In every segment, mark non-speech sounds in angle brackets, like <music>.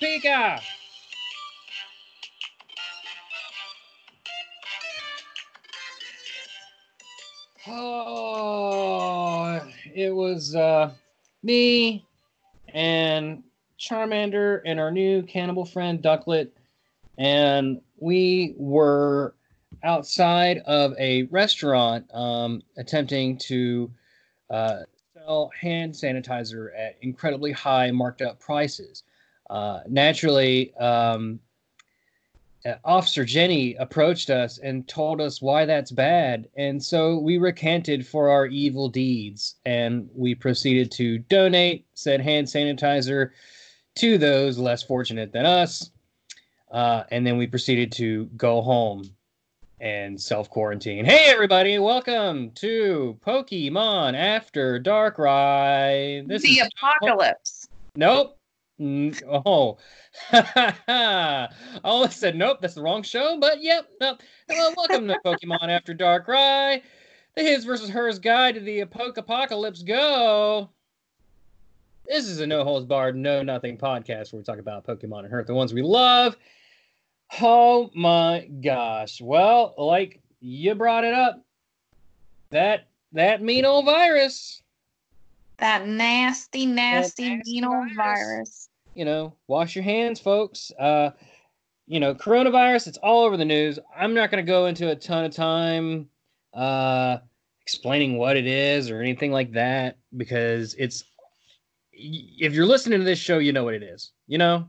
Pika! Oh, it was uh, me and Charmander and our new cannibal friend Ducklett, and we were outside of a restaurant um, attempting to uh, sell hand sanitizer at incredibly high marked up prices. Uh, naturally, um, uh, Officer Jenny approached us and told us why that's bad. And so we recanted for our evil deeds and we proceeded to donate said hand sanitizer to those less fortunate than us. Uh, and then we proceeded to go home and self quarantine. Hey, everybody, welcome to Pokemon After Darkrai. This the is apocalypse. Nope. Oh, I almost said nope. That's the wrong show. But yep. No. Well, welcome to Pokemon After Darkrai, the his versus hers guide to the apoc- apocalypse. Go. This is a no holds barred, no nothing podcast where we talk about Pokemon and Earth, the ones we love. Oh my gosh! Well, like you brought it up, that that mean old virus. That nasty, nasty, nasty mean old virus. virus. you know, wash your hands, folks. Uh, you know, coronavirus, it's all over the news. I'm not going to go into a ton of time uh, explaining what it is or anything like that because it's, if you're listening to this show, you know what it is. You know,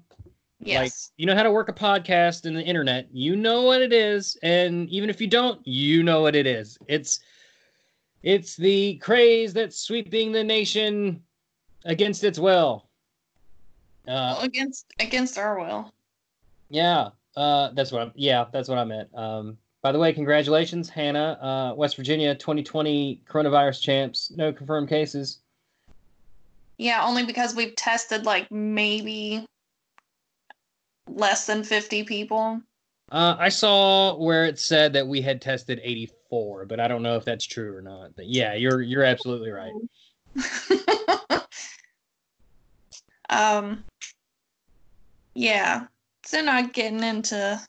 Yes. you know how to work a podcast and the internet. You know what it is, and even if you don't, you know what it is. It's it's the craze that's sweeping the nation against its will. Uh, Well, against against our will. yeah, uh, that's what I'm. Yeah, that's what I meant. Um, by the way, congratulations, Hannah, uh, West Virginia, 2020 coronavirus champs. No confirmed cases. Yeah, only because we've tested like maybe less than 50 people. Uh, I saw where it said that we had tested 84, but I don't know if that's true or not. But yeah, you're you're absolutely right. <laughs> um yeah. So not getting into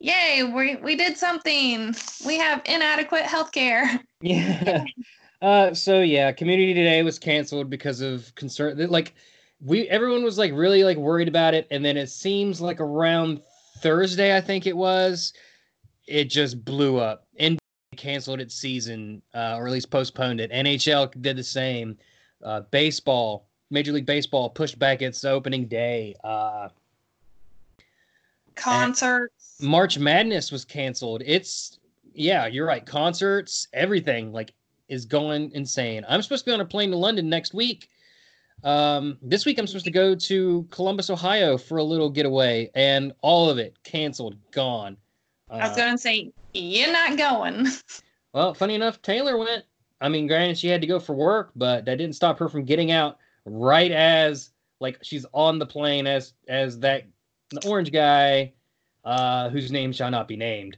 Yay, we we did something. We have inadequate healthcare. Yeah. <laughs> Uh, so yeah, community today was canceled because of concern. Like we, everyone was like really like worried about it, and then it seems like around Thursday, I think it was, it just blew up. And canceled its season, uh, or at least postponed it. NHL did the same. Uh, baseball, Major League Baseball pushed back its opening day. Uh, Concerts. March Madness was canceled. It's yeah, you're right. Concerts, everything like is going insane. I'm supposed to be on a plane to London next week. Um, this week I'm supposed to go to Columbus, Ohio for a little getaway, and all of it canceled, gone. I was Uh, gonna say you're not going. <laughs> well, funny enough, Taylor went. I mean, granted, she had to go for work, but that didn't stop her from getting out right as like she's on the plane as as that the orange guy, uh, whose name shall not be named,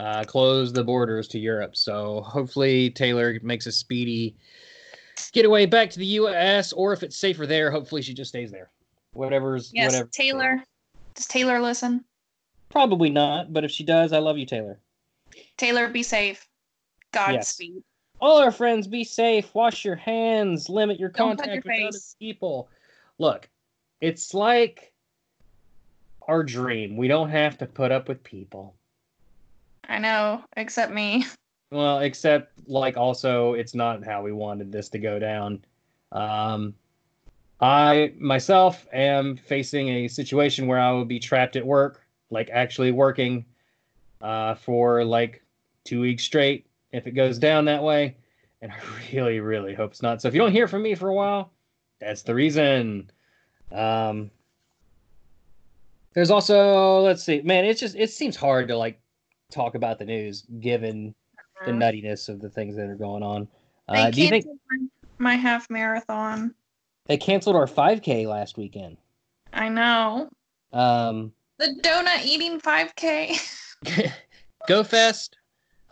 uh, closed the borders to Europe. So hopefully Taylor makes a speedy getaway back to the U.S. Or if it's safer there, hopefully she just stays there. Whatever's Yes, whatever. Taylor. Does Taylor listen? Probably not, but if she does, I love you, Taylor. Taylor, be safe. Godspeed. all our friends be safe wash your hands limit your Don't contact your with other people look it's like our dream we don't have to put up with people I know, except me. well except like also it's not how we wanted this to go down. Um i myself am facing a situation where i will be trapped at work like actually working uh for like two weeks straight if it goes down that way. And <laughs> i really really hope it's not. So if you don't hear from me for a while that's the reason. Um there's also let's see man it's just it seems hard to like talk about the news given the nuttiness of the things that are going on uh, do you think my, half marathon. they canceled our 5k last weekend I know. Um, The donut eating 5K. <laughs> GoFest.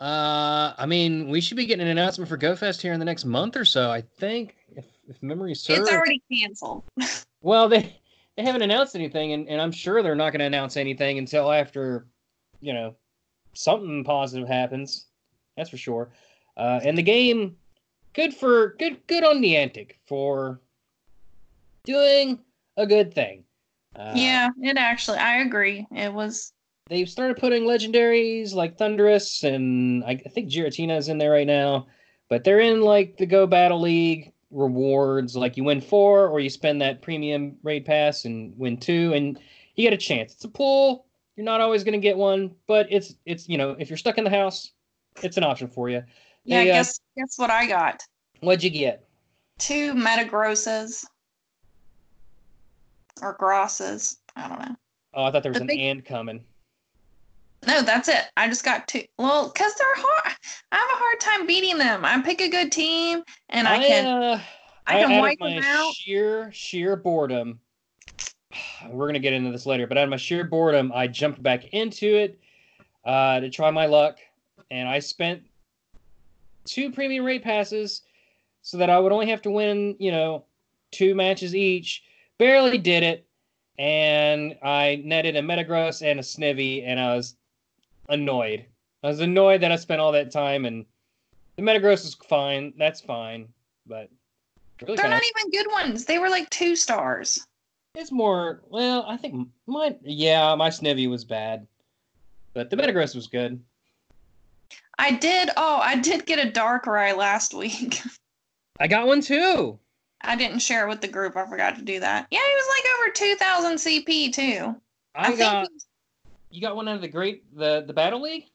Uh, I mean, we should be getting an announcement for GoFest here in the next month or so. I think, if, if memory serves. It's already canceled. <laughs> Well, they they haven't announced anything, and, and I'm sure they're not going to announce anything until after, you know, something positive happens. That's for sure. Uh, and the game, good for good good on Niantic for doing a good thing. Uh, yeah, it actually, I agree. It was, they've started putting legendaries like Thundurus and I, I think Giratina is in there right now, but they're in like the Go Battle League rewards. Like you win four, or you spend that premium raid pass and win two, and you get a chance. It's a pool. You're not always going to get one, but it's it's you know if you're stuck in the house, it's an option for you. yeah, They, uh, guess, guess what I got? What'd you get? Two Metagrosses. Or Grosses. I don't know. Oh, I thought there was The an big- and coming. No, that's it. I just got two. Well, because they're hard. I have a hard time beating them. I pick a good team and I, can. Uh, I can out of wipe my them out. sheer sheer boredom. <sighs> We're gonna get into this later, but out of my sheer boredom, I jumped back into it uh, to try my luck, and I spent two premium raid passes so that I would only have to win, you know, two matches each. Barely did it, and I netted a Metagross and a Snivy, and I was annoyed. I was annoyed that I spent all that time, and the Metagross is fine. That's fine, but really They're kinda- not even good ones. They were like two stars. It's more. Well, I think my yeah, my Snivy was bad, but the Metagross was good. I did. Oh, I did get a Darkrai last week. <laughs> I got one too. I didn't share it with the group. I forgot to do that. Yeah, he was like over 2,000 CP too. I, think got. he's- You got one out of the great the the Battle League.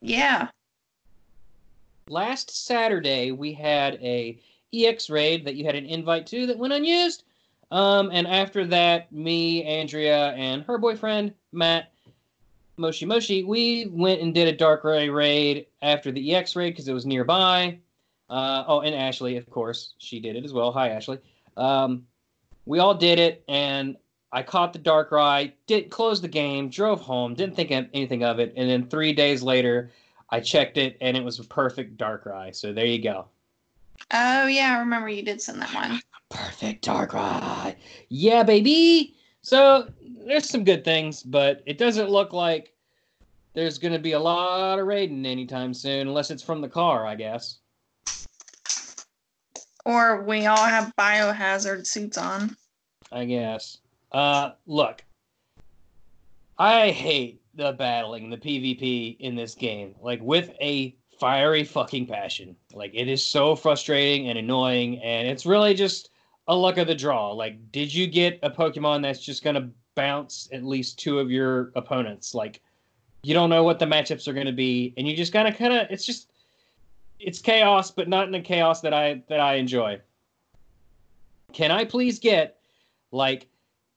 Yeah. Last Saturday we had a EX raid that you had an invite to that went unused. Um, and after that, me, Andrea, and her boyfriend Matt, Moshi Moshi, we went and did a Darkrai raid after the EX raid because it was nearby. Uh, oh, and Ashley, of course, she did it as well. Hi, Ashley. Um, we all did it, and I caught the Dark Darkrai, did close the game, drove home, didn't think anything of it, and then three days later, I checked it, and it was a perfect Dark Darkrai. So there you go. Oh, yeah. I remember you did send that one. Perfect Darkrai. Yeah, baby. So there's some good things, but it doesn't look like there's going to be a lot of raiding anytime soon, unless it's from the car, I guess. Or we all have biohazard suits on. I guess. Uh, look, I hate the battling, the PvP in this game, like with a fiery fucking passion. Like it is so frustrating and annoying, and it's really just a luck of the draw. Like, did you get a Pokemon that's just gonna bounce at least two of your opponents? Like, you don't know what the matchups are gonna be, and you just gotta kind of. It's just, it's chaos, but not in the chaos that I that I enjoy. Can I please get like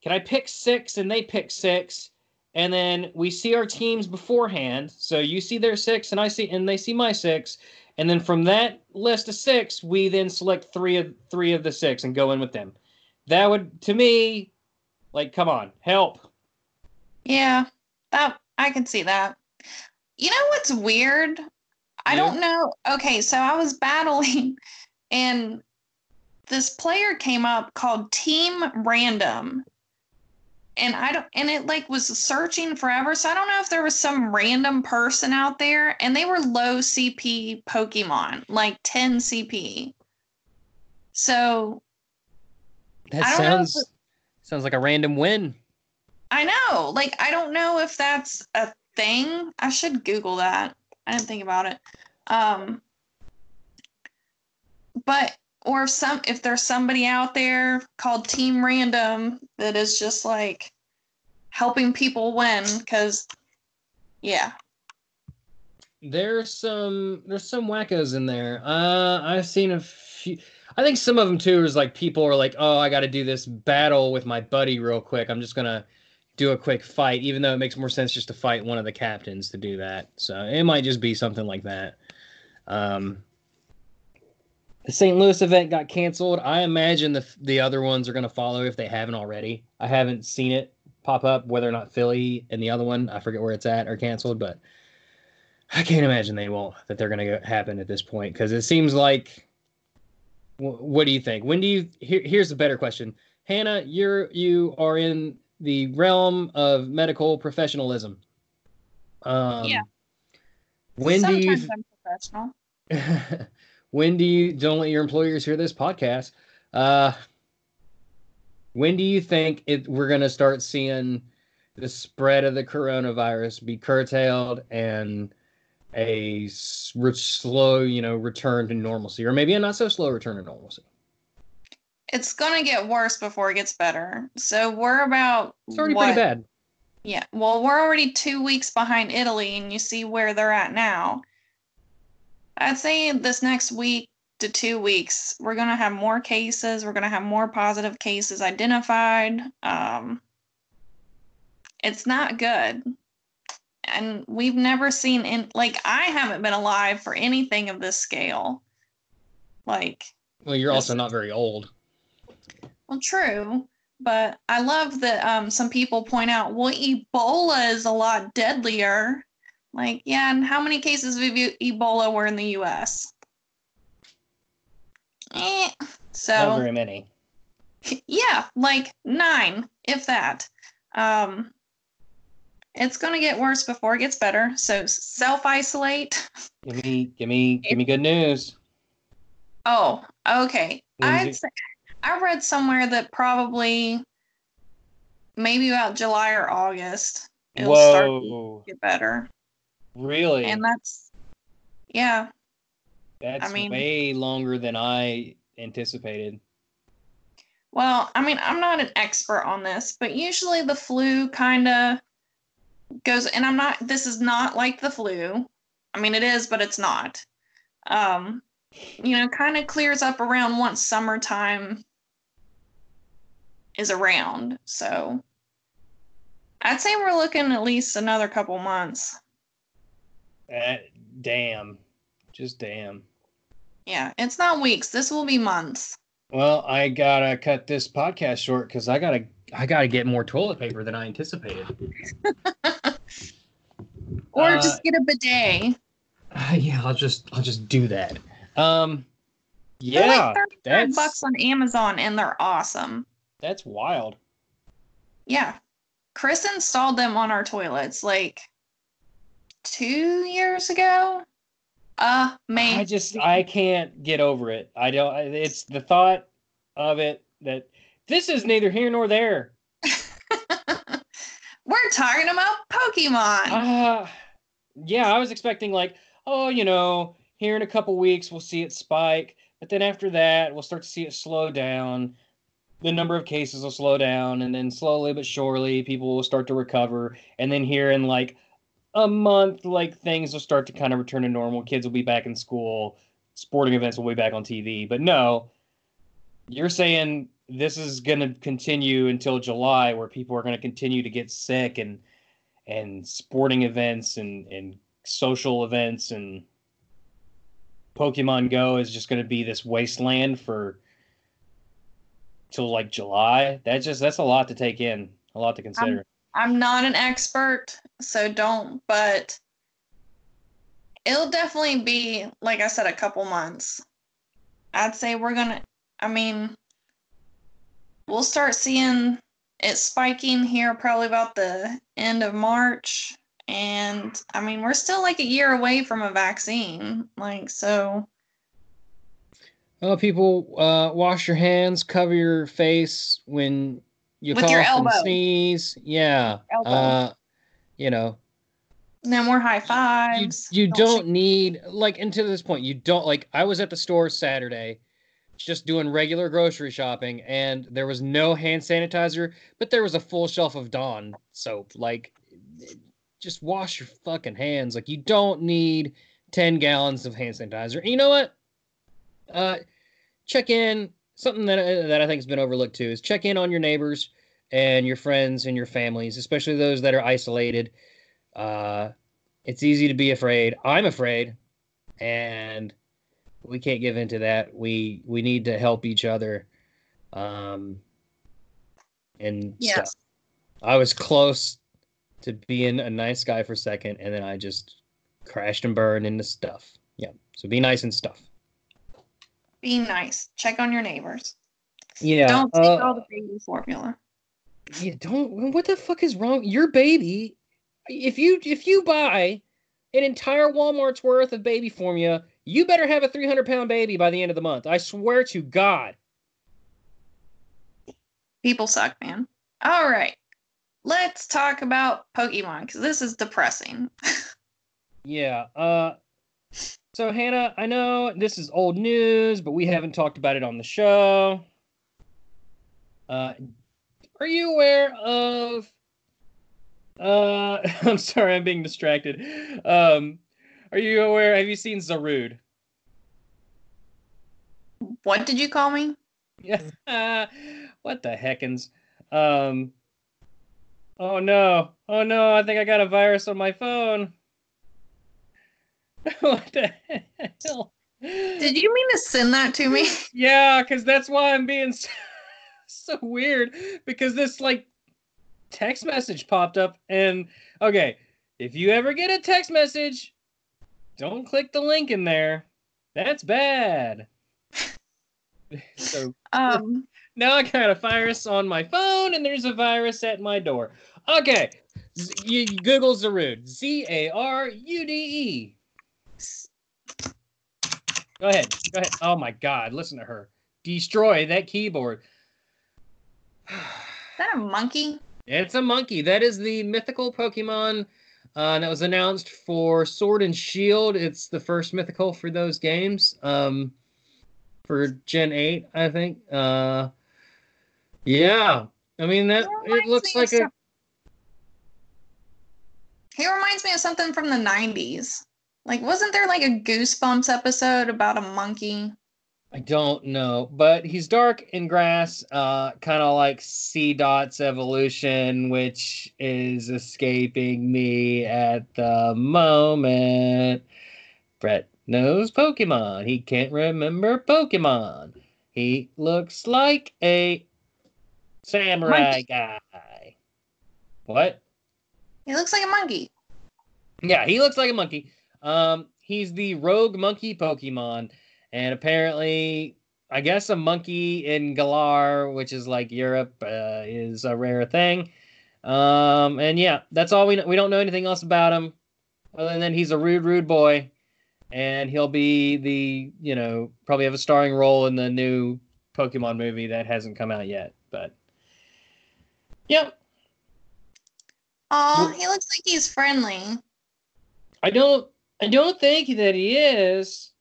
can I pick six and they pick six? And then we see our teams beforehand. So you see their six and I see and they see my six. And then from that list of six, we then select three of three of the six and go in with them. That would to me, like, come on, help. Yeah, that I can see that. You know what's weird? I don't know. Okay, so I was battling <laughs> and this player came up called Team Random. And I don't and it like was searching forever. So I don't know if there was some random person out there and they were low CP Pokemon, like 10 CP. So That I if sounds sounds like a random win. I know. Like, I don't know if that's a thing. I should Google that. I didn't think about it. Um, but or if some if there's somebody out there called Team Random that is just like helping people win, because yeah, There's some there's some wackos in there. Uh, I've seen a few. I think some of them too is like people are like, oh, I got to do this battle with my buddy real quick. I'm just gonna do a quick fight, even though it makes more sense just to fight one of the captains to do that. So it might just be something like that. Um, the St. Louis event got canceled. I imagine the the other ones are going to follow if they haven't already. I haven't seen it pop up whether or not Philly and the other one, I forget where it's at, are canceled, but I can't imagine they won't that they're going to happen at this point because it seems like. What do you think? When do you? Here, here's a better question, Hannah. You're you are in the realm of medical professionalism. Um, Yeah. When do you? Sometimes I'm professional. <laughs> when do you don't let your employers hear this podcast uh when do you think it we're going to start seeing the spread of the coronavirus be curtailed and a re- slow you know return to normalcy or maybe a not so slow return to normalcy It's gonna get worse before it gets better. So we're about it's already what? pretty bad Yeah. Well, we're already two weeks behind Italy, and you see where they're at now. I'd say this next week to two weeks, we're going to have more cases. We're going to have more positive cases identified. Um, it's not good. And we've never seen, in, like, I haven't been alive for anything of this scale. Like, well you're also not very old well, true, but I love that um, some people point out, well, Ebola is a lot deadlier. Like, yeah, and how many cases of Ebola were in the U.S.? Eh. not So, very many <laughs> yeah, like nine, if that. Um, it's going to get worse before it gets better. So, self isolate. give me give me give me good news Oh, okay. I'd say, I read somewhere that probably maybe about July or August it'll start to get better. Really And that's yeah. that's mean- way longer than i anticipated Well, I mean, I'm not an expert on this, but usually the flu kind of goes and I'm not this is not like the flu. I mean, it is, but it's not. Um, you know, kind of clears up around once summertime is around. So I'd say we're looking at least another couple months. Uh, damn. Just damn. Yeah, it's not weeks. This will be months. Well, I gotta cut this podcast short because I gotta I gotta get more toilet paper than I anticipated. <laughs> Or Uh, just get a bidet. Uh, <laughs> yeah, I'll just I'll just do that. Um, yeah, like 35 that's bucks on Amazon and they're awesome. that's wild. Yeah. Chris installed them on our toilets like two years ago. Uh, May. I just I can't get over it. I don't. It's the thought of it that this is neither here nor there. <laughs> We're talking about Pokemon. Uh, yeah, I was expecting like, oh, you know, here in a couple weeks we'll see it spike, but then after that we'll start to see it slow down. The number of cases will slow down, and then slowly but surely people will start to recover. And then here in like a month, like things will start to kind of return to normal. Kids will be back in school, sporting events will be back on TV. But no, you're saying this is going to continue until July, where people are going to continue to get sick and and sporting events and and social events and Pokemon Go is just going to be this wasteland for till like July. That just that's a lot to take in, a lot to consider. I'm not an expert, so don't, but it'll definitely be, like I said, a couple months. I'd say we're going to, I mean, we'll start seeing it spiking here probably about the end of March. And I mean, we're still like a year away from a vaccine. Like, so Oh, people, uh, wash your hands, cover your face when you With cough your and elbow. sneeze. Yeah, Elbow. uh, you know, no more high you fives. you Don't don't need like and to this point you don't like i was at the store saturday just doing regular grocery shopping and there was no hand sanitizer but there was a full shelf of dawn soap like just wash your fucking hands like you don't need 10 gallons of hand sanitizer and you know what uh check in something that, that i think has been overlooked too is check in on your neighbors and your friends and your families especially those that are isolated uh, it's easy to be afraid. I'm afraid, and we can't give into that. We we need to help each other. Um, and Yes. I was close to being a nice guy for a second, and then I just crashed and burned into stuff. Yeah. So be nice and stuff. Be nice. Check on your neighbors. Yeah. Don't take uh, all the baby formula. Yeah, don't. What the fuck is wrong? Your baby. If you if you buy an entire Walmart's worth of baby formula, you better have a three hundred pound baby by the end of the month. I swear to God. People suck, man. All right. Let's talk about Pokemon because this is depressing. <laughs> Yeah. Uh. So Hannah, I know this is old news, but we haven't talked about it on the show. Uh, are you aware of? Uh, <laughs> I'm sorry, I'm being distracted. Um, are you aware? Have you seen Zarude? What did you call me? Yeah. <laughs> what the heckins? Um. Oh no! Oh no! I think I got a virus on my phone. <laughs> what the hell? Did you mean to send that to me? Yeah, because that's why I'm being <laughs> so, weird. Because this like text message popped up, and okay, if you ever get a text message, don't click the link in there. That's bad. <laughs> so Um, <laughs> now I got a virus on my phone, and there's a virus at my door. Okay, Z- you Google Zarude. Z A R U D E. Go ahead. Go ahead. Oh my God! Listen to her. Destroy that keyboard. Is that a monkey? It's a monkey. That is the mythical Pokemon uh, that was announced for Sword and Shield. It's the first mythical for those games. Um, for Gen 8, I think. Uh, yeah. I mean that it looks like a some- He reminds me of something from the 90s. Like, wasn't there like a Goosebumps episode about a monkey? I don't know, but he's dark in grass, uh, kind of like Seedot's evolution, which is escaping me at the moment. Bret knows Pokemon. He can't remember Pokemon. He looks like a samurai Monkey. guy. What? He looks like a monkey. Yeah, he looks like a monkey. Um, he's the rogue monkey Pokemon, and apparently, I guess a monkey in Galar, which is like Europe, uh, is a rare thing. Um, and yeah, that's all we know. We don't know anything else about him, other than he's a rude, rude boy, and he'll be the you know probably have a starring role in the new Pokemon movie that hasn't come out yet. But yep, Oh, he looks like he's friendly. I don't. I don't think that he is.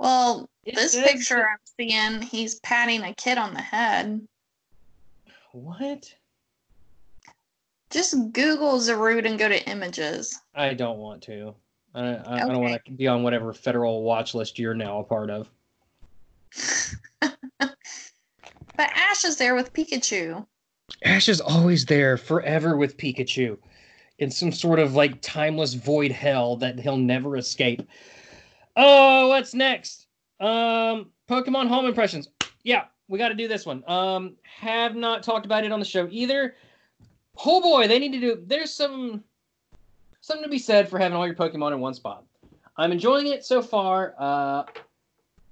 Well, It this says picture I'm seeing, he's patting a kid on the head. What? Just Google Zarude and go to images. I don't want to. I, I, I don't want to be on whatever federal watch list you're now a part of. <laughs> But Ash is there with Pikachu. Ash is always there forever with Pikachu in some sort of like timeless void hell that he'll never escape. Oh, what's next? Um, Pokemon home impressions. Yeah, we got to do this one. Um, have not talked about it on the show either. Oh boy, they need to do. There's some something to be said for having all your Pokemon in one spot. I'm enjoying it so far. Uh,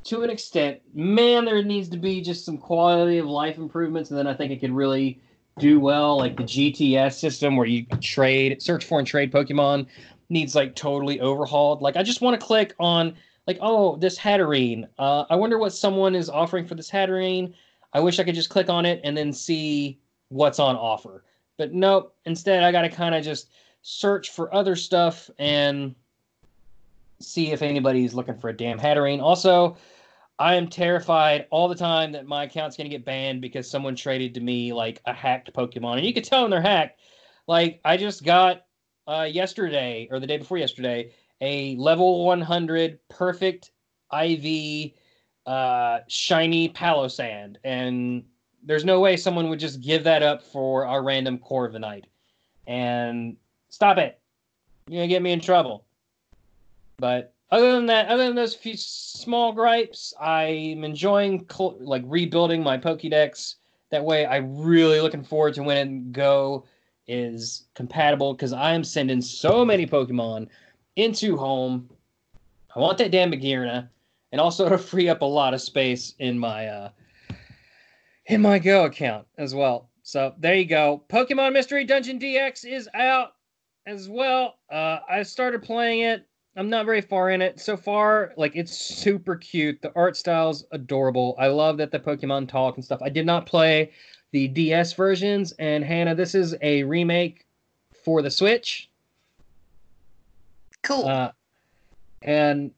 to an extent, man, there needs to be just some quality of life improvements, and then I think it could really do well. Like the GTS system where you trade, search for and trade Pokemon needs like totally overhauled. Like I just want to click on like, oh, this Hatterene. Uh, I wonder what someone is offering for this Hatterene. I wish I could just click on it and then see what's on offer. But nope. Instead, I got to kind of just search for other stuff and see if anybody's looking for a damn Hatterene. Also, I am terrified all the time that my account's going to get banned because someone traded to me like a hacked Pokemon. And you can tell when they're hacked. Like, I just got uh, yesterday or the day before yesterday a level 100 perfect IV uh, shiny Palossand. And there's no way someone would just give that up for a random Corviknight. And stop it. You're to get me in trouble. But other than that, other than those few small gripes, I'm enjoying cl- like rebuilding my Pokédex. That way, I'm really looking forward to when Go is compatible because I am sending so many Pokemon into home. I want that damn Magearna, and also to free up a lot of space in my uh in my Go account as well. So there you go. Pokemon Mystery Dungeon DX is out as well. Uh, I started playing it. I'm not very far in it so far. Like it's super cute. The art style's adorable. I love that the Pokemon talk and stuff. I did not play the DS versions, and Hannah, this is a remake for the Switch. Cool. Uh, and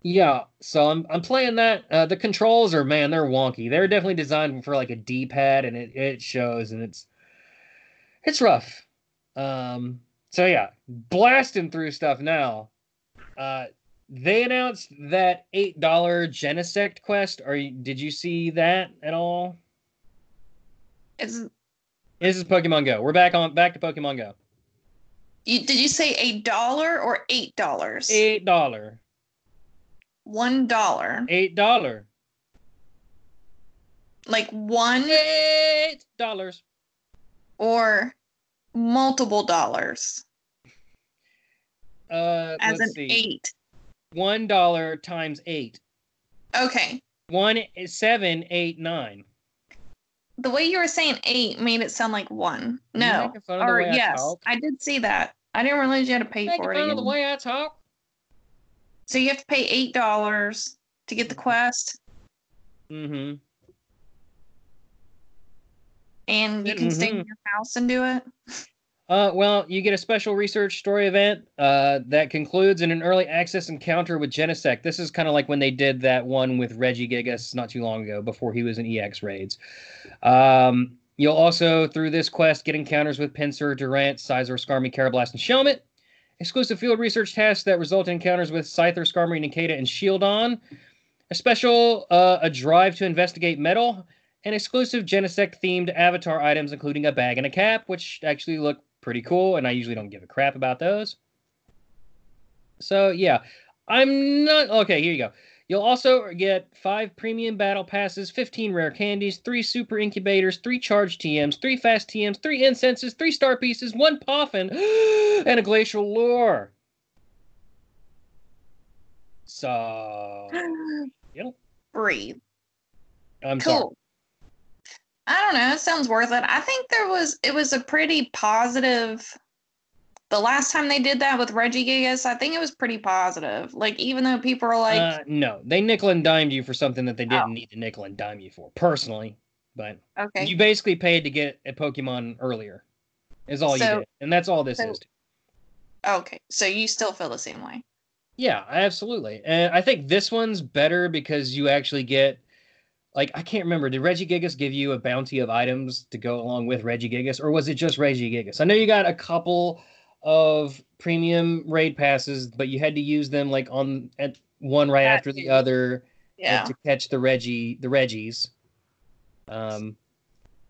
yeah, so I'm I'm playing that. Uh, the controls are man, they're wonky. They're definitely designed for like a D-pad, and it it shows, and it's it's rough. Um, so yeah, blasting through stuff now. Uh, they announced that eight dollar Genesect quest. Are you, did you see that at all? Is This is Pokemon Go. We're back on back to Pokemon Go. you, did you say a dollar or eight dollars? Eight dollar. One dollar. Eight dollar. Like one Eight dollars. or multiple dollars Uh, as an see. eight. One dollar times eight. Okay. One seven, eight, nine. The way you were saying eight made it sound like one. No. making fun of the Or way I yes. I did see that. I didn't realize you had to pay for it. fun of the way I talk. So you have to pay eight dollars to get the quest, Mm-hmm. And you can stay in Mhm. your house and do it. Uh, well, you get a special research story event uh, that concludes in an early access encounter with Genesect. This is kind of like when they did that one with Regigigas not too long ago, before he was in EX raids. Um, you'll also, through this quest, get encounters with Pinsir, Durant, Scizor, Skarmy, Karrablast, and Shelmet. Exclusive field research tasks that result in encounters with Scyther, Skarmory, Nikita, and Shieldon. A special, uh, a drive to investigate metal, and exclusive Genesect themed avatar items, including a bag and a cap, which actually look pretty cool, and I usually don't give a crap about those. So yeah, I'm not okay. Here you go. You'll also get five premium battle passes, 15 rare candies, three super incubators, three charged TMs, three fast TMs, three incenses, three star pieces, one poffin, <gasps> and a glacial lure. So, <gasps> yep. Breathe. I'm sorry. I don't know. It sounds worth it. I think there was it was a pretty positive. The last time they did that with Regigigas, I think it was pretty positive. Like even though people are like, uh, no, they nickel and dimed you for something that they didn't Oh. need to nickel and dime you for, personally. But okay, you basically paid to get a Pokemon earlier, is all you did, and that's all this so- is. okay, so you still feel the same way. Yeah, absolutely. And I think this one's better because you actually get like I can't remember, did Regigigas give you a bounty of items to go along with Regigigas, or was it just Regigigas? I know you got a couple of premium raid passes, but you had to use them like on at one right That after the other uh, Yeah. to catch the Reggie the Reggies. Um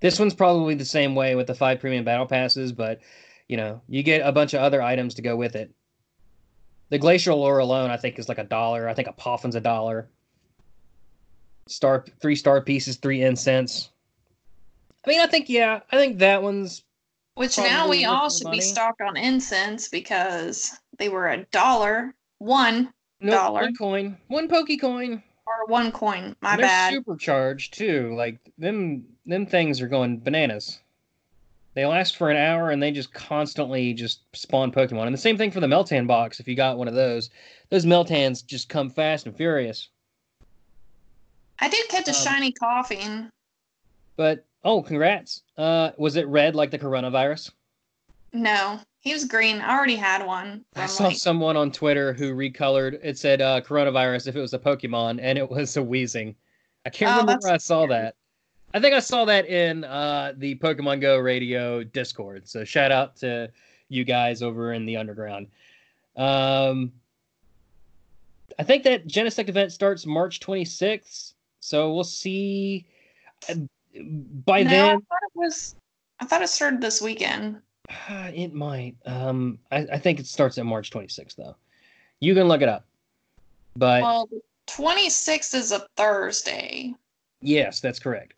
this one's probably the same way with the five premium battle passes, but you know, you get a bunch of other items to go with it. The glacial lure alone, I think, is like a dollar. I think a poffin's a dollar. Star three star pieces, three incense. I mean, I think yeah, I think that one's Which now we all should money. be stocked on incense because they were a dollar, one no Dollar. one coin, one pokey coin. or one coin. My they're bad. supercharged too. Like them, them things are going bananas. They last for an hour and they just constantly just spawn Pokemon. And the same thing for the Meltan box. If you got one of those, those Meltans just come fast and furious. I did catch a Um, shiny Koffing. But oh, congrats! Uh, was it red like the coronavirus? No, he was green. I already had one. I saw like- someone on Twitter who recolored. It said uh, coronavirus if it was a Pokemon, and it was a Weezing. I can't Oh, remember where I saw that. I think I saw that in uh, the Pokemon Go Radio Discord. So shout out to you guys over in the underground. Um, I think that Genesect event starts March 26th. So we'll see. By no, I then, thought it was. I thought it started this weekend. <sighs> It might. Um, I, I think it starts at March 26th, though. You can look it up. But Well, 26th is a Thursday. yes, that's correct.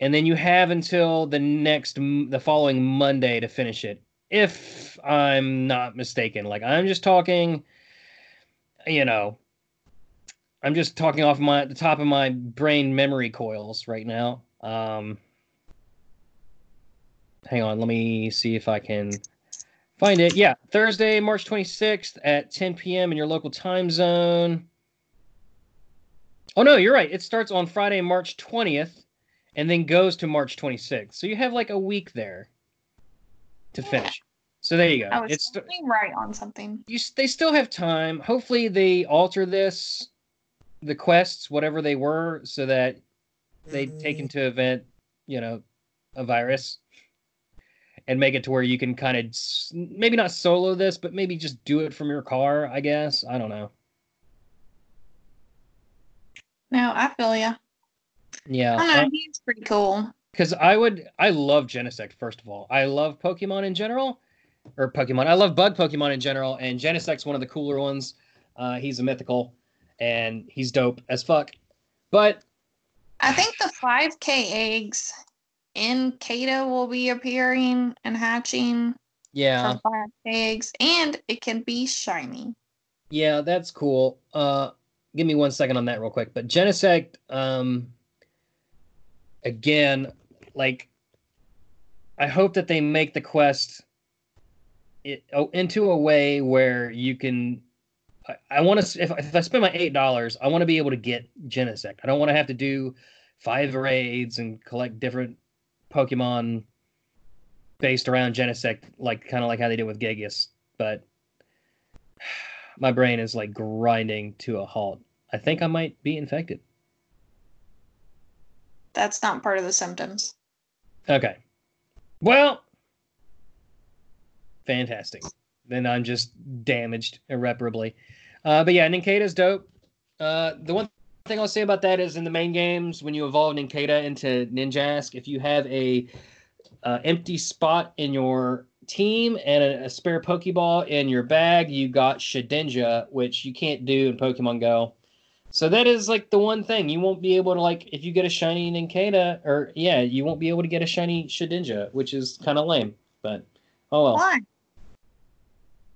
And then you have until the next the following Monday to finish it. If I'm not mistaken. Like I'm just talking you know, I'm just talking off my the top of my brain memory coils right now. Um Hang on, let me see if I can find it. Yeah, Thursday, March 26th at 10 p.m. in your local time zone. Oh no, you're right. It starts on Friday, March 20th, and then goes to March 26th. So you have like a week there to Yeah. finish. So there you go. I was It's right on something. you. They still have time. Hopefully, they alter this, the quests, whatever they were, so that they take into event, you know, a virus, and make it to where you can kind of maybe not solo this, but maybe just do it from your car. I guess I don't know. No, I feel you. Yeah, I know uh, he's pretty cool. because I would I love Genesect first of all. I love Pokemon in general, or Pokemon. I love Bug Pokemon in general, and Genesect's one of the cooler ones. Uh, he's a mythical, and he's dope as fuck. But I think the 5K eggs Nincada will be appearing and hatching yeah, from 5K eggs, and it can be shiny. yeah, that's cool. Uh, give me one second on that real quick. But Genesect, um, again, like, I hope that they make the quest it, oh, into a way where you can. I, I want to if, if I spend my eight dollars, I want to be able to get Genesect. I don't want to have to do five raids and collect different Pokemon based around Genesect, like kind of like how they did with Gigas. But <sighs> my brain is like grinding to a halt. I think I might be infected. That's not part of the symptoms. Okay. Well, fantastic. Then I'm just damaged irreparably. Uh, but yeah, Nincada's dope. Uh, the one thing I'll say about that is in the main games, when you evolve Nincada into Ninjask, if you have a uh, empty spot in your team and a, a spare Pokeball in your bag, you got Shedinja, which you can't do in Pokemon Go. So that is like the one thing you won't be able to like if you get a shiny Nincada or yeah, you won't be able to get a shiny Shedinja, which is kind of lame. But oh well. Why?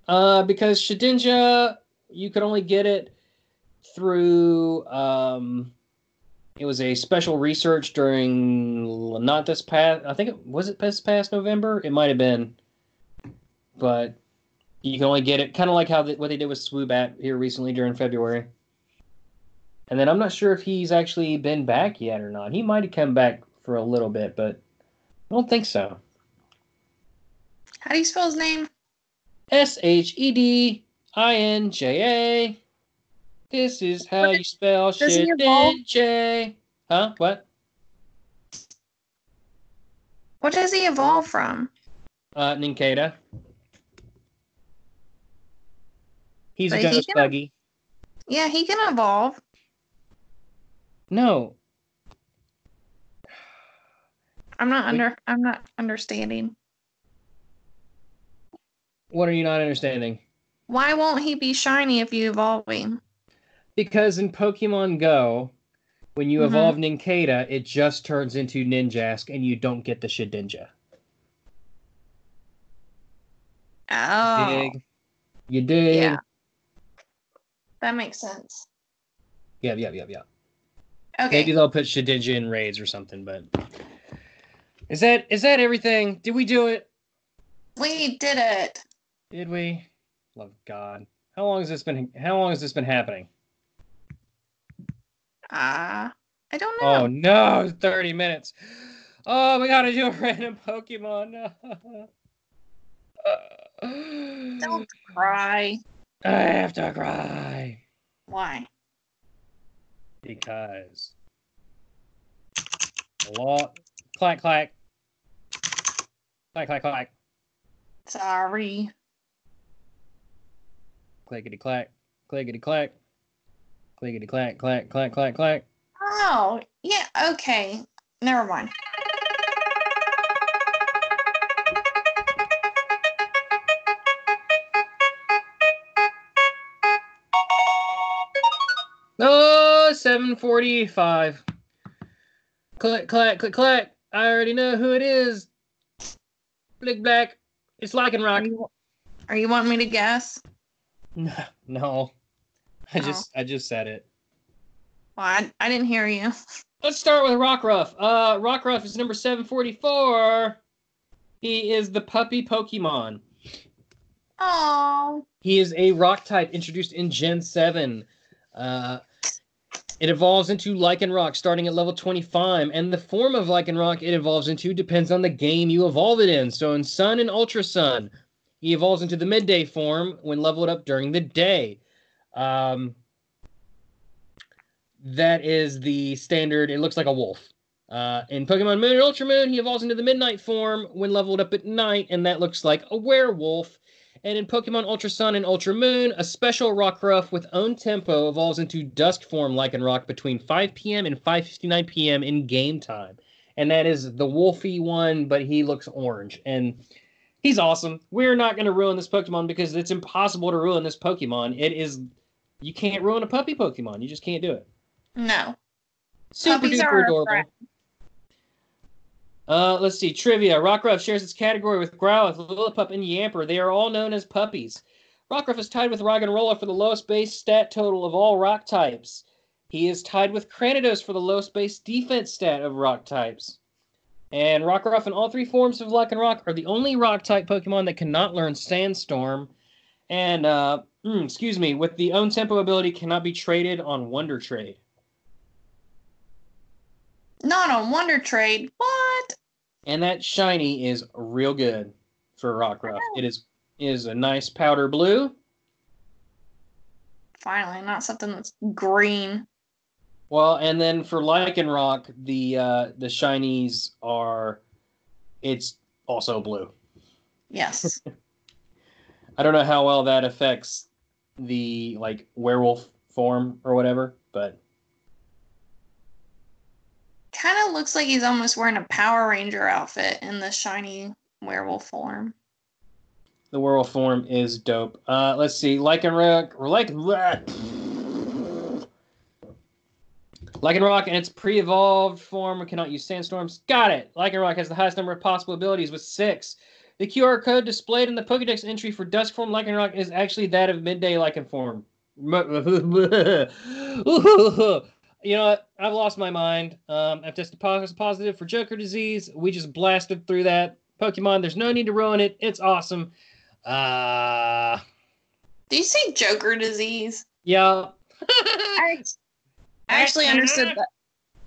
Uh, because Shedinja, you could only get it through. Um, it was a special research during not this past. I think it was it this past November. It might have been, but you can only get it kind of like how the, what they did with Swoobat here recently during February. And then I'm not sure if he's actually been back yet or not. He might have come back for a little bit, but I don't think so. How do you spell his name? S H E D I N J A. This is how you spell. J. Huh? What? What does he evolve from? Uh, Nincada. He's a But he ghost can- buggy. Yeah, he can evolve. No, I'm not under. I'm not understanding. What are you not understanding? Why won't he be shiny if you evolve him? Because in Pokemon Go, when you Mhm. evolve Nincada, it just turns into Ninjask, and you don't get the Shedinja. Oh, Dig. You dig? Yeah. that makes sense. Yeah, yeah, yeah, yeah. Okay. Maybe they'll put Shedinja in raids or something, but is that is that everything? Did we do it? We did it. Did we? Love God. How long has this been how long has this been happening? Ah, I don't know. Oh no, 30 minutes. Oh, we gotta do a <laughs> random Pokemon. <laughs> Don't cry. I have to cry. Why? Because lot clack clack. Clack clack clack. Sorry. Clickety clack. Clickety clack. Clickety clack clack clack clack clack. Oh, yeah. Okay. Never mind. Oh, 745. Click, clack, click, clack. I already know who it is. Blick black. It's Lycanroc. Are you, are you wanting me to guess? No, <laughs> no. I Oh. just I just said it. Well, I, I didn't hear you. Let's start with Rockruff. Uh Rockruff is number 744. He is the puppy Pokemon. Oh, He is a rock type introduced in Gen 7. Uh, it evolves into Lycanroc starting at level 25, and the form of Lycanroc it evolves into depends on the game you evolve it in. So in Sun and Ultra Sun, he evolves into the midday form when leveled up during the day. Um, that is the standard. It looks like a wolf. Uh, in Pokemon Moon and Ultra Moon, he evolves into the midnight form when leveled up at night, and that looks like a werewolf. And in Pokemon Ultra Sun and Ultra Moon, a special Rockruff with own tempo evolves into dusk form Lycanroc between 5 p.m. and 5:59 p.m. in game time. And that is the wolfy one, but he looks orange. And he's awesome. We're not going to ruin this Pokemon because it's impossible to ruin this Pokemon. It is you can't ruin a puppy Pokemon. You just can't do it. no. Super Puppies duper are adorable. Uh, let's see. Trivia. Rockruff shares its category with Growlithe, Lillipup, and Yamper. They are all known as puppies. Rockruff is tied with Roggenrola for the lowest base stat total of all rock types. He is tied with Cranidos for the lowest base defense stat of rock types. And Rockruff and all three forms of Lycanroc are the only rock type Pokemon that cannot learn Sandstorm. And, uh, mm, excuse me, with the own tempo ability cannot be traded on Wonder Trade. Not on Wonder Trade. What? And that shiny is real good for Rockruff. It is is a nice powder blue. Finally, not something that's green. Well, and then for Lycanroc, the uh, the shinies are it's also blue. Yes. <laughs> I don't know how well that affects the like werewolf form or whatever, but kind of looks like he's almost wearing a Power Ranger outfit in the shiny werewolf form. the werewolf form is dope. Uh, let's see, Lycanroc or like Lycanroc in its pre-evolved form cannot use sandstorms. Got it. Lycanroc has the highest number of possible abilities with six. The QR code displayed in the Pokedex entry for Dusk form Lycanroc is actually that of Midday Lycan form. <laughs> you know what? I've lost my mind. Um, I've tested positive for Joker disease. We just blasted through that Pokemon. There's no need to ruin it. It's awesome. Uh, Do you see Joker disease? yeah. <laughs> I I actually understood that.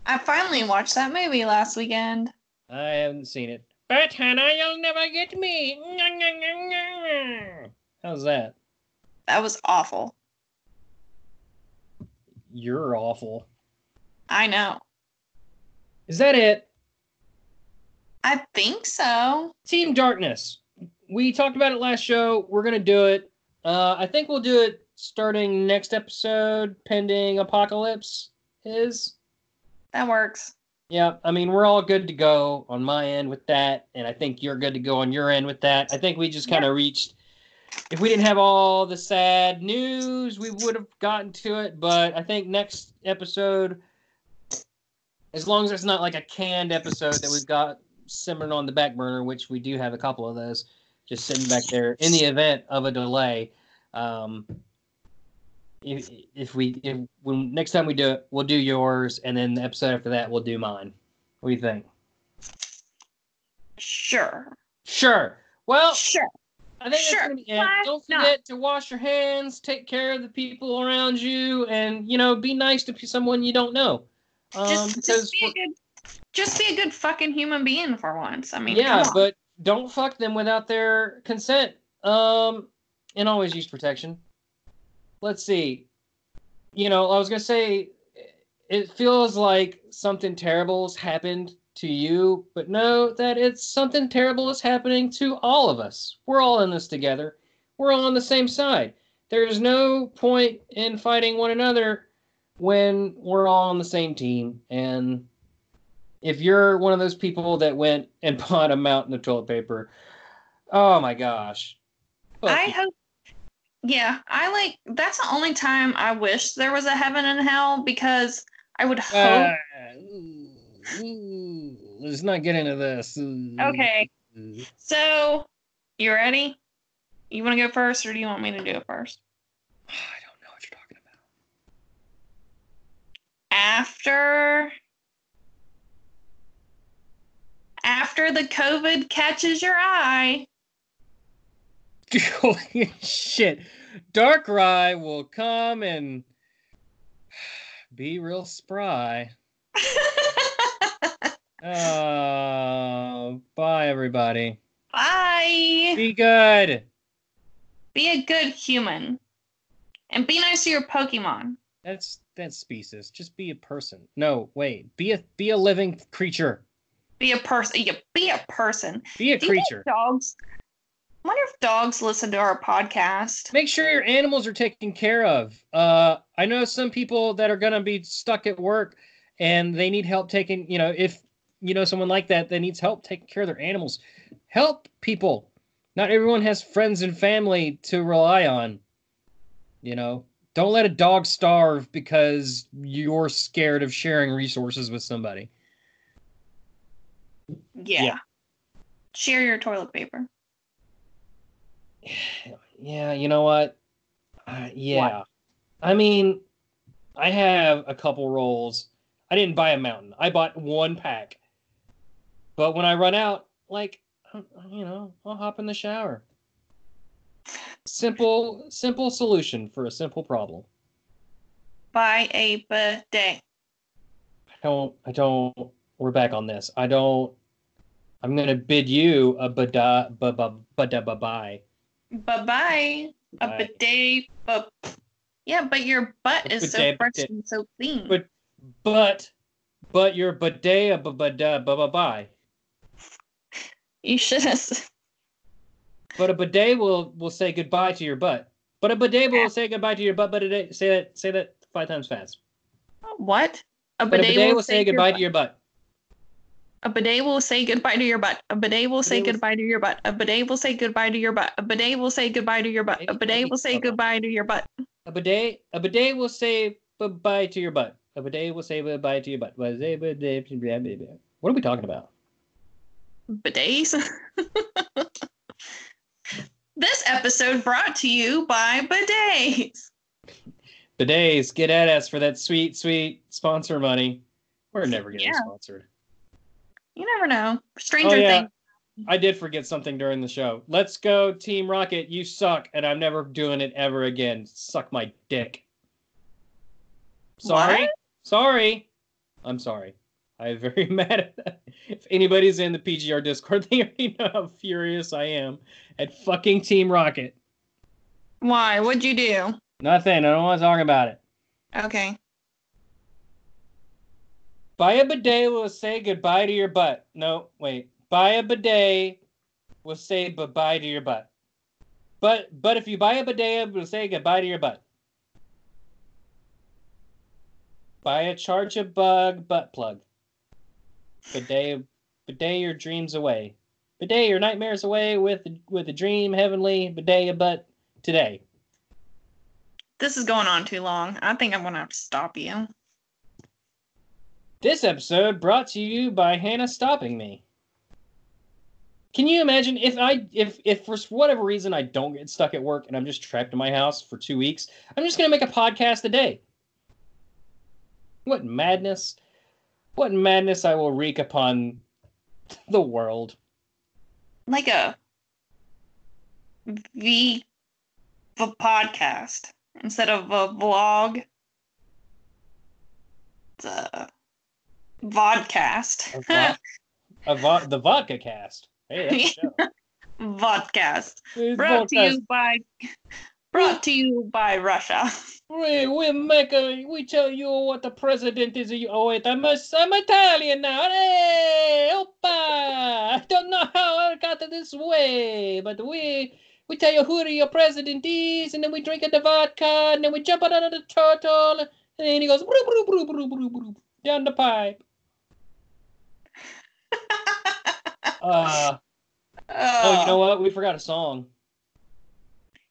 I finally watched that movie last weekend. I haven't seen it. But Hannah, you'll never get me. How's that? That was awful. You're awful. I know. Is that it? I think so. Team Darkness. We talked about it last show. We're gonna do it. Uh, I think we'll do it starting next episode, pending Apocalypse is. That works. Yeah, I mean we're all good to go on my end with that, and I think you're good to go on your end with that. I think we just kind of reached. If we didn't have all the sad news, we would have gotten to it. But I think next episode, as long as it's not like a canned episode that we've got simmering on the back burner, which we do have a couple of those, just sitting back there in the event of a delay. Um, if, if we if when next time we do it, we'll do yours, and then the episode after that, we'll do mine. What do you think? Sure. Sure. Well, Sure. I think Sure. that's gonna be it. Why Don't not? forget to wash your hands, take care of the people around you, and you know, be nice to someone you don't know. Um, Just, just be a good just be a good fucking human being for once. I mean, yeah, but don't fuck them without their consent. Um, and always use protection. Let's see. You know, I was gonna say, it feels like something terrible's happened to you, but know that it's something terrible is happening to all of us. We're all in this together. We're all on the same side. There's no point in fighting one another when we're all on the same team. And if you're one of those people that went and <laughs> bought a mountain of toilet paper, oh my gosh. Fuck I you. hope Yeah, I like that's the only time I wish there was a heaven and hell because I would hope. Uh, ooh, ooh, let's not get into this. Ooh. Okay. So, you ready? You want to go first, or do you want me to do it first? I don't know what you're talking about. After after the COVID catches your eye, Holy <laughs> shit. Darkrai will come and be real spry. <laughs> Oh, bye everybody. bye. Be good. Be a good human, and be nice to your Pokemon. That's that's species. Just be a person. No, wait. Be a be a living creature. Be a person. Yeah, be a person. Be a Do creature. dogs. I wonder if dogs listen to our podcast. Make sure your animals are taken care of. Uh, I know some people that are gonna be stuck at work and they need help taking. You know, if you know someone like that that needs help taking care of their animals, help people. Not everyone has friends and family to rely on. You know, don't let a dog starve because you're scared of sharing resources with somebody. Yeah. Yeah. Share your toilet paper. Yeah, you know what? Uh, yeah. I mean, I have a couple rolls. I didn't buy a mountain. I bought one pack. But when I run out, like, uh, you know, I'll hop in the shower. Simple, simple solution for a simple problem. Buy a bidet. I don't, I don't, we're back on this. I don't, I'm going to bid you a bada, ba, ba, bada, ba, bye. Bye bye. A bidet. But yeah, but your butt A is so bidet, fresh and so clean. But- But, but your bidet, a ba, bada, ba, ba, bye. you should have. But a bidet will will say goodbye to your butt. But a bidet will say goodbye to your butt. But a say that say that five times fast. What? A But a bidet, bidet will say goodbye to your your butt. A bidet will say goodbye to your butt. A bidet will say goodbye to your butt. A bidet will say goodbye to your butt. A bidet will say goodbye to your butt. A bidet will say goodbye to your butt. A bidet a bidet will say goodbye to your butt. A bidet will say goodbye to your butt. What are we talking about? Bidets. <laughs> this episode brought to you by bidets. Bidets, get at us for that sweet, sweet sponsor money. We're never getting Yeah. sponsored. You never know. Stranger Oh, yeah. things. I did forget something during the show. Let's go, Team Rocket. You suck, and I'm never doing it ever again. Suck my dick. Sorry. What? Sorry. I'm sorry. I'm very <laughs> mad at that. If anybody's in the PGR Discord, <laughs> they already know how furious I am at fucking Team Rocket. Why? What'd you do? Nothing. I don't want to talk about it. Okay. Buy a bidet will say goodbye to your butt. No, wait. Buy a bidet will say goodbye to your butt. But but if you buy a bidet, it will say goodbye to your butt. Buy a charge a bug butt plug. Bidet bidet your dreams away. Bidet your nightmares away with with a dream heavenly bidet a butt today. This is going on too long. I think I'm gonna have to stop you. This episode brought to you by Hannah stopping me. Can you imagine if I if if for whatever reason I don't get stuck at work and I'm just trapped in my house for 2 weeks, I'm just going to make a podcast a day. What madness. What madness I will wreak upon the world. Like a V a podcast instead of a vlog. It's a vodcast. A vo- a vo- the vodka cast. Hey, that's a <laughs> show. vodcast. It's Brought to you by brought to you by Russia. We we make a we tell you what the president is. Oh wait, I'm a, I'm Italian now. Hey, oppa! I don't know how I got it this way, but we we tell you who your president is, and then we drink the vodka, and then we jump out of the turtle, and then he goes broop, broop, broop, down the pipe. Uh, oh, you know what? We forgot a song.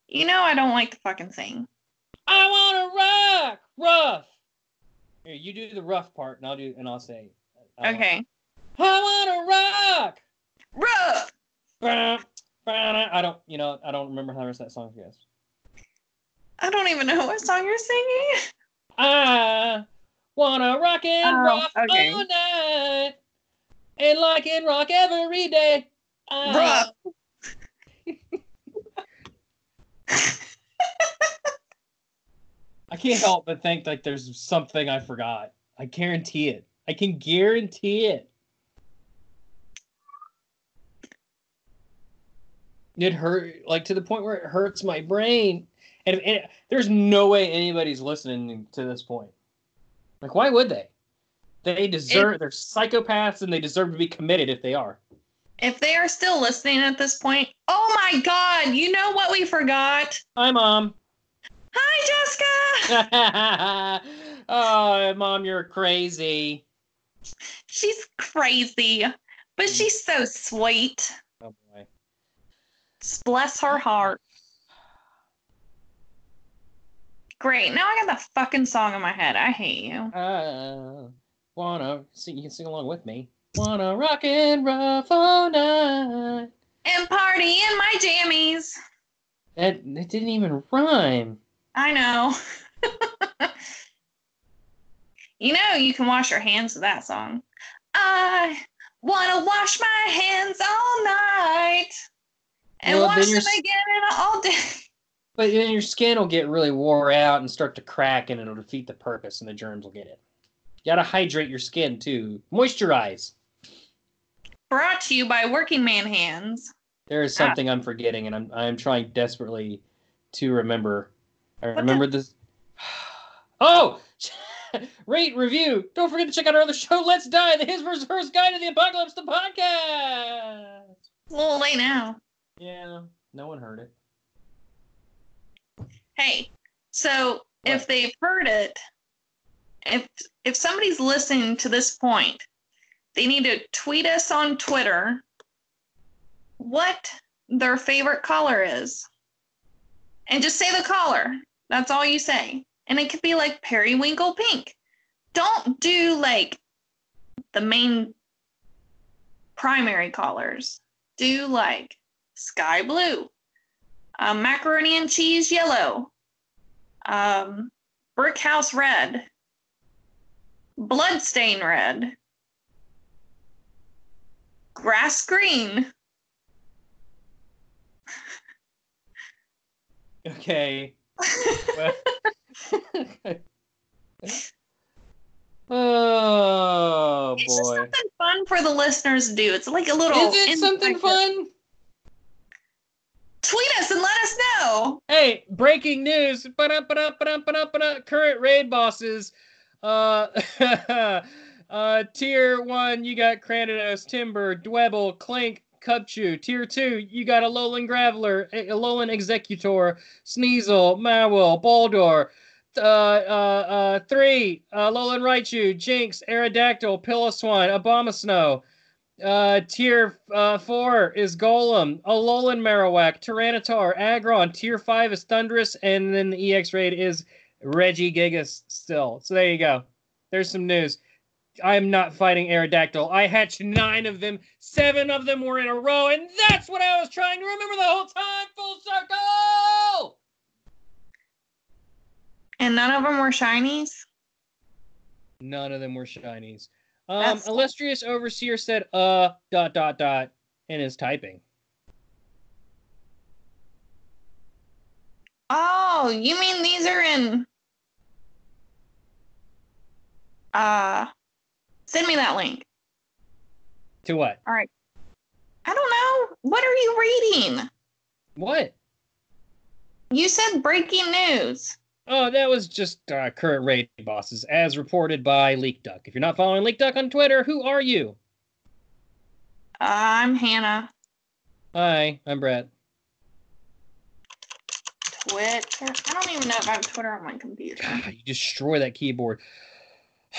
You know I don't like to fucking sing. I want to rock, rough. Here, you do the rough part, and I'll do, and I'll say. I want- Okay. I want to rock. Rough. I don't, you know, I don't remember how the rest of that song goes. I don't even know what song you're singing. I wanna rock and Oh, rock okay. all night, and like and rock every day. I- Rough. Ah. <laughs> I can't help but think like there's something I forgot. I guarantee it. I can guarantee it. It hurt like to the point where it hurts my brain. And, and there's no way anybody's listening to this point. Like, why would they? They deserve. they're psychopaths, and they deserve to be committed if they are. If they are still listening at this point, oh my god, you know what we forgot? Hi, mom. Hi, Jessica. <laughs> oh, mom, you're crazy. She's crazy, but she's so sweet. Oh boy. Bless her heart. Great. Now I got the fucking song in my head. I hate you. Uh, wanna sing? You can sing along with me. Wanna rock and rough all night. And party in my jammies. That it didn't even rhyme. I know. <laughs> you know, you can wash your hands with that song. I want to wash my hands all night and Well, wash them again all day. <laughs> But then your skin will get really wore out and start to crack, and it'll defeat the purpose, and the germs will get it. You gotta hydrate your skin too. Moisturize. Brought to you by Working Man Hands. There is Ah. something I'm forgetting, and I'm I'm trying desperately to remember. I the- remember this. <sighs> Oh, <laughs> rate review. Don't forget to check out our other show. Let's die. The His vs. Hers Guide to the Apocalypse, the podcast. It's a little late now. Yeah, no one heard it. Hey, so if they've heard it, if if somebody's listening to this point, they need to tweet us on Twitter what their favorite color is. And just say the color. That's all you say. And it could be like periwinkle pink. Don't do like the main primary colors. Do like sky blue, um, macaroni and cheese yellow, um, brick house red, bloodstain red, grass green. Okay. <laughs> oh It's just boy. something fun for the listeners to do. It's like a little. Is it something fun? Tweet us and let us know. Hey, breaking news. Ba-da, ba-da, ba-da, ba-da, ba-da. Current raid bosses. Uh, <laughs> uh, tier one, you got Cranidos, Timburr, Dwebble, Klink, Cubchoo. Tier two, you got Alolan Graveler, Alolan Exeggutor, Sneasel, Mawile, Baldor. Uh, uh, uh, three, uh, Alolan Raichu, Jynx, Aerodactyl, Piloswine, Abomasnow. Uh, tier uh, four is Golem, Alolan Marowak, Tyranitar, Aggron. Tier five is Thundurus, and then the EX raid is Regigigas still. So there you go. There's some news. I am not fighting Aerodactyl. I hatched nine of them. Seven of them were in a row, and that's what I was trying to remember the whole time. Full circle. And none of them were shinies. None of them were shinies. Um, illustrious overseer said, "Uh, dot dot dot," and is typing. Oh, you mean these are in? Uh, send me that link. To what? All right. I don't know. What are you reading? What? You said breaking news. Oh, that was just uh, current raid bosses, as reported by Leek Duck. If you're not following Leek Duck on Twitter, who are you? Uh, I'm Hannah. Hi, I'm Bret. Twitter. I don't even know if I have Twitter on my computer. God, <sighs> you destroy that keyboard.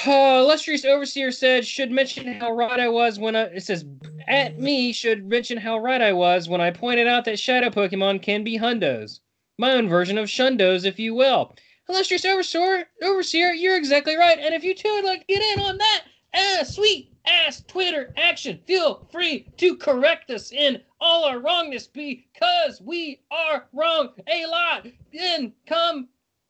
Uh, illustrious overseer said should mention how right I was when I. It says at me should mention how right I was when I pointed out that shadow Pokemon can be hundos. my own version of Shundos, if you will. Illustrious Overseer, Overseer, you're exactly right. And if you too would like to get in on that uh, sweet ass Twitter action, feel free to correct us in all our wrongness because we are wrong a lot. Then come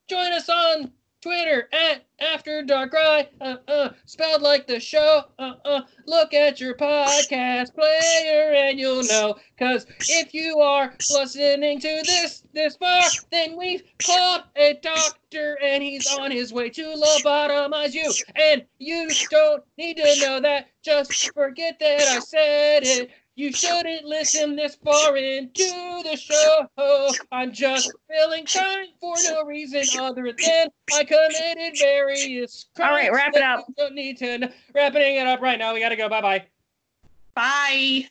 join us on Twitter at After Darkrai, uh, uh, spelled like the show. Uh, uh, look at your podcast player and you'll know. Cause if you are listening to this this far, then we've called a doctor and he's on his way to lobotomize you. And you don't need to know that. Just forget that I said it. You shouldn't listen this far into the show. I'm just feeling kind for no reason other than I committed various crimes. All right, wrap it up. Don't need to wrapping it up right now. We gotta go. Bye bye bye.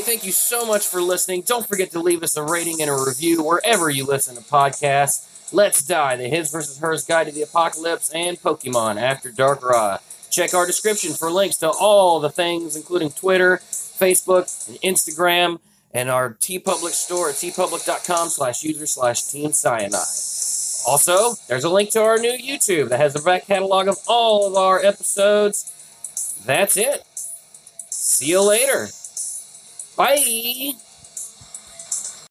Thank you so much for listening. Don't forget to leave us a rating and a review wherever you listen to podcasts. Let's Die, the His versus Hers Guide to the Apocalypse, and Pokemon After Darkrai. Check our description for links to all the things, including Twitter, Facebook, and Instagram, and our TeePublic store at teepublic.com slash user slash Team cyanide. Also, there's a link to our new YouTube that has the back catalog of all of our episodes. That's it. See you later. Bye.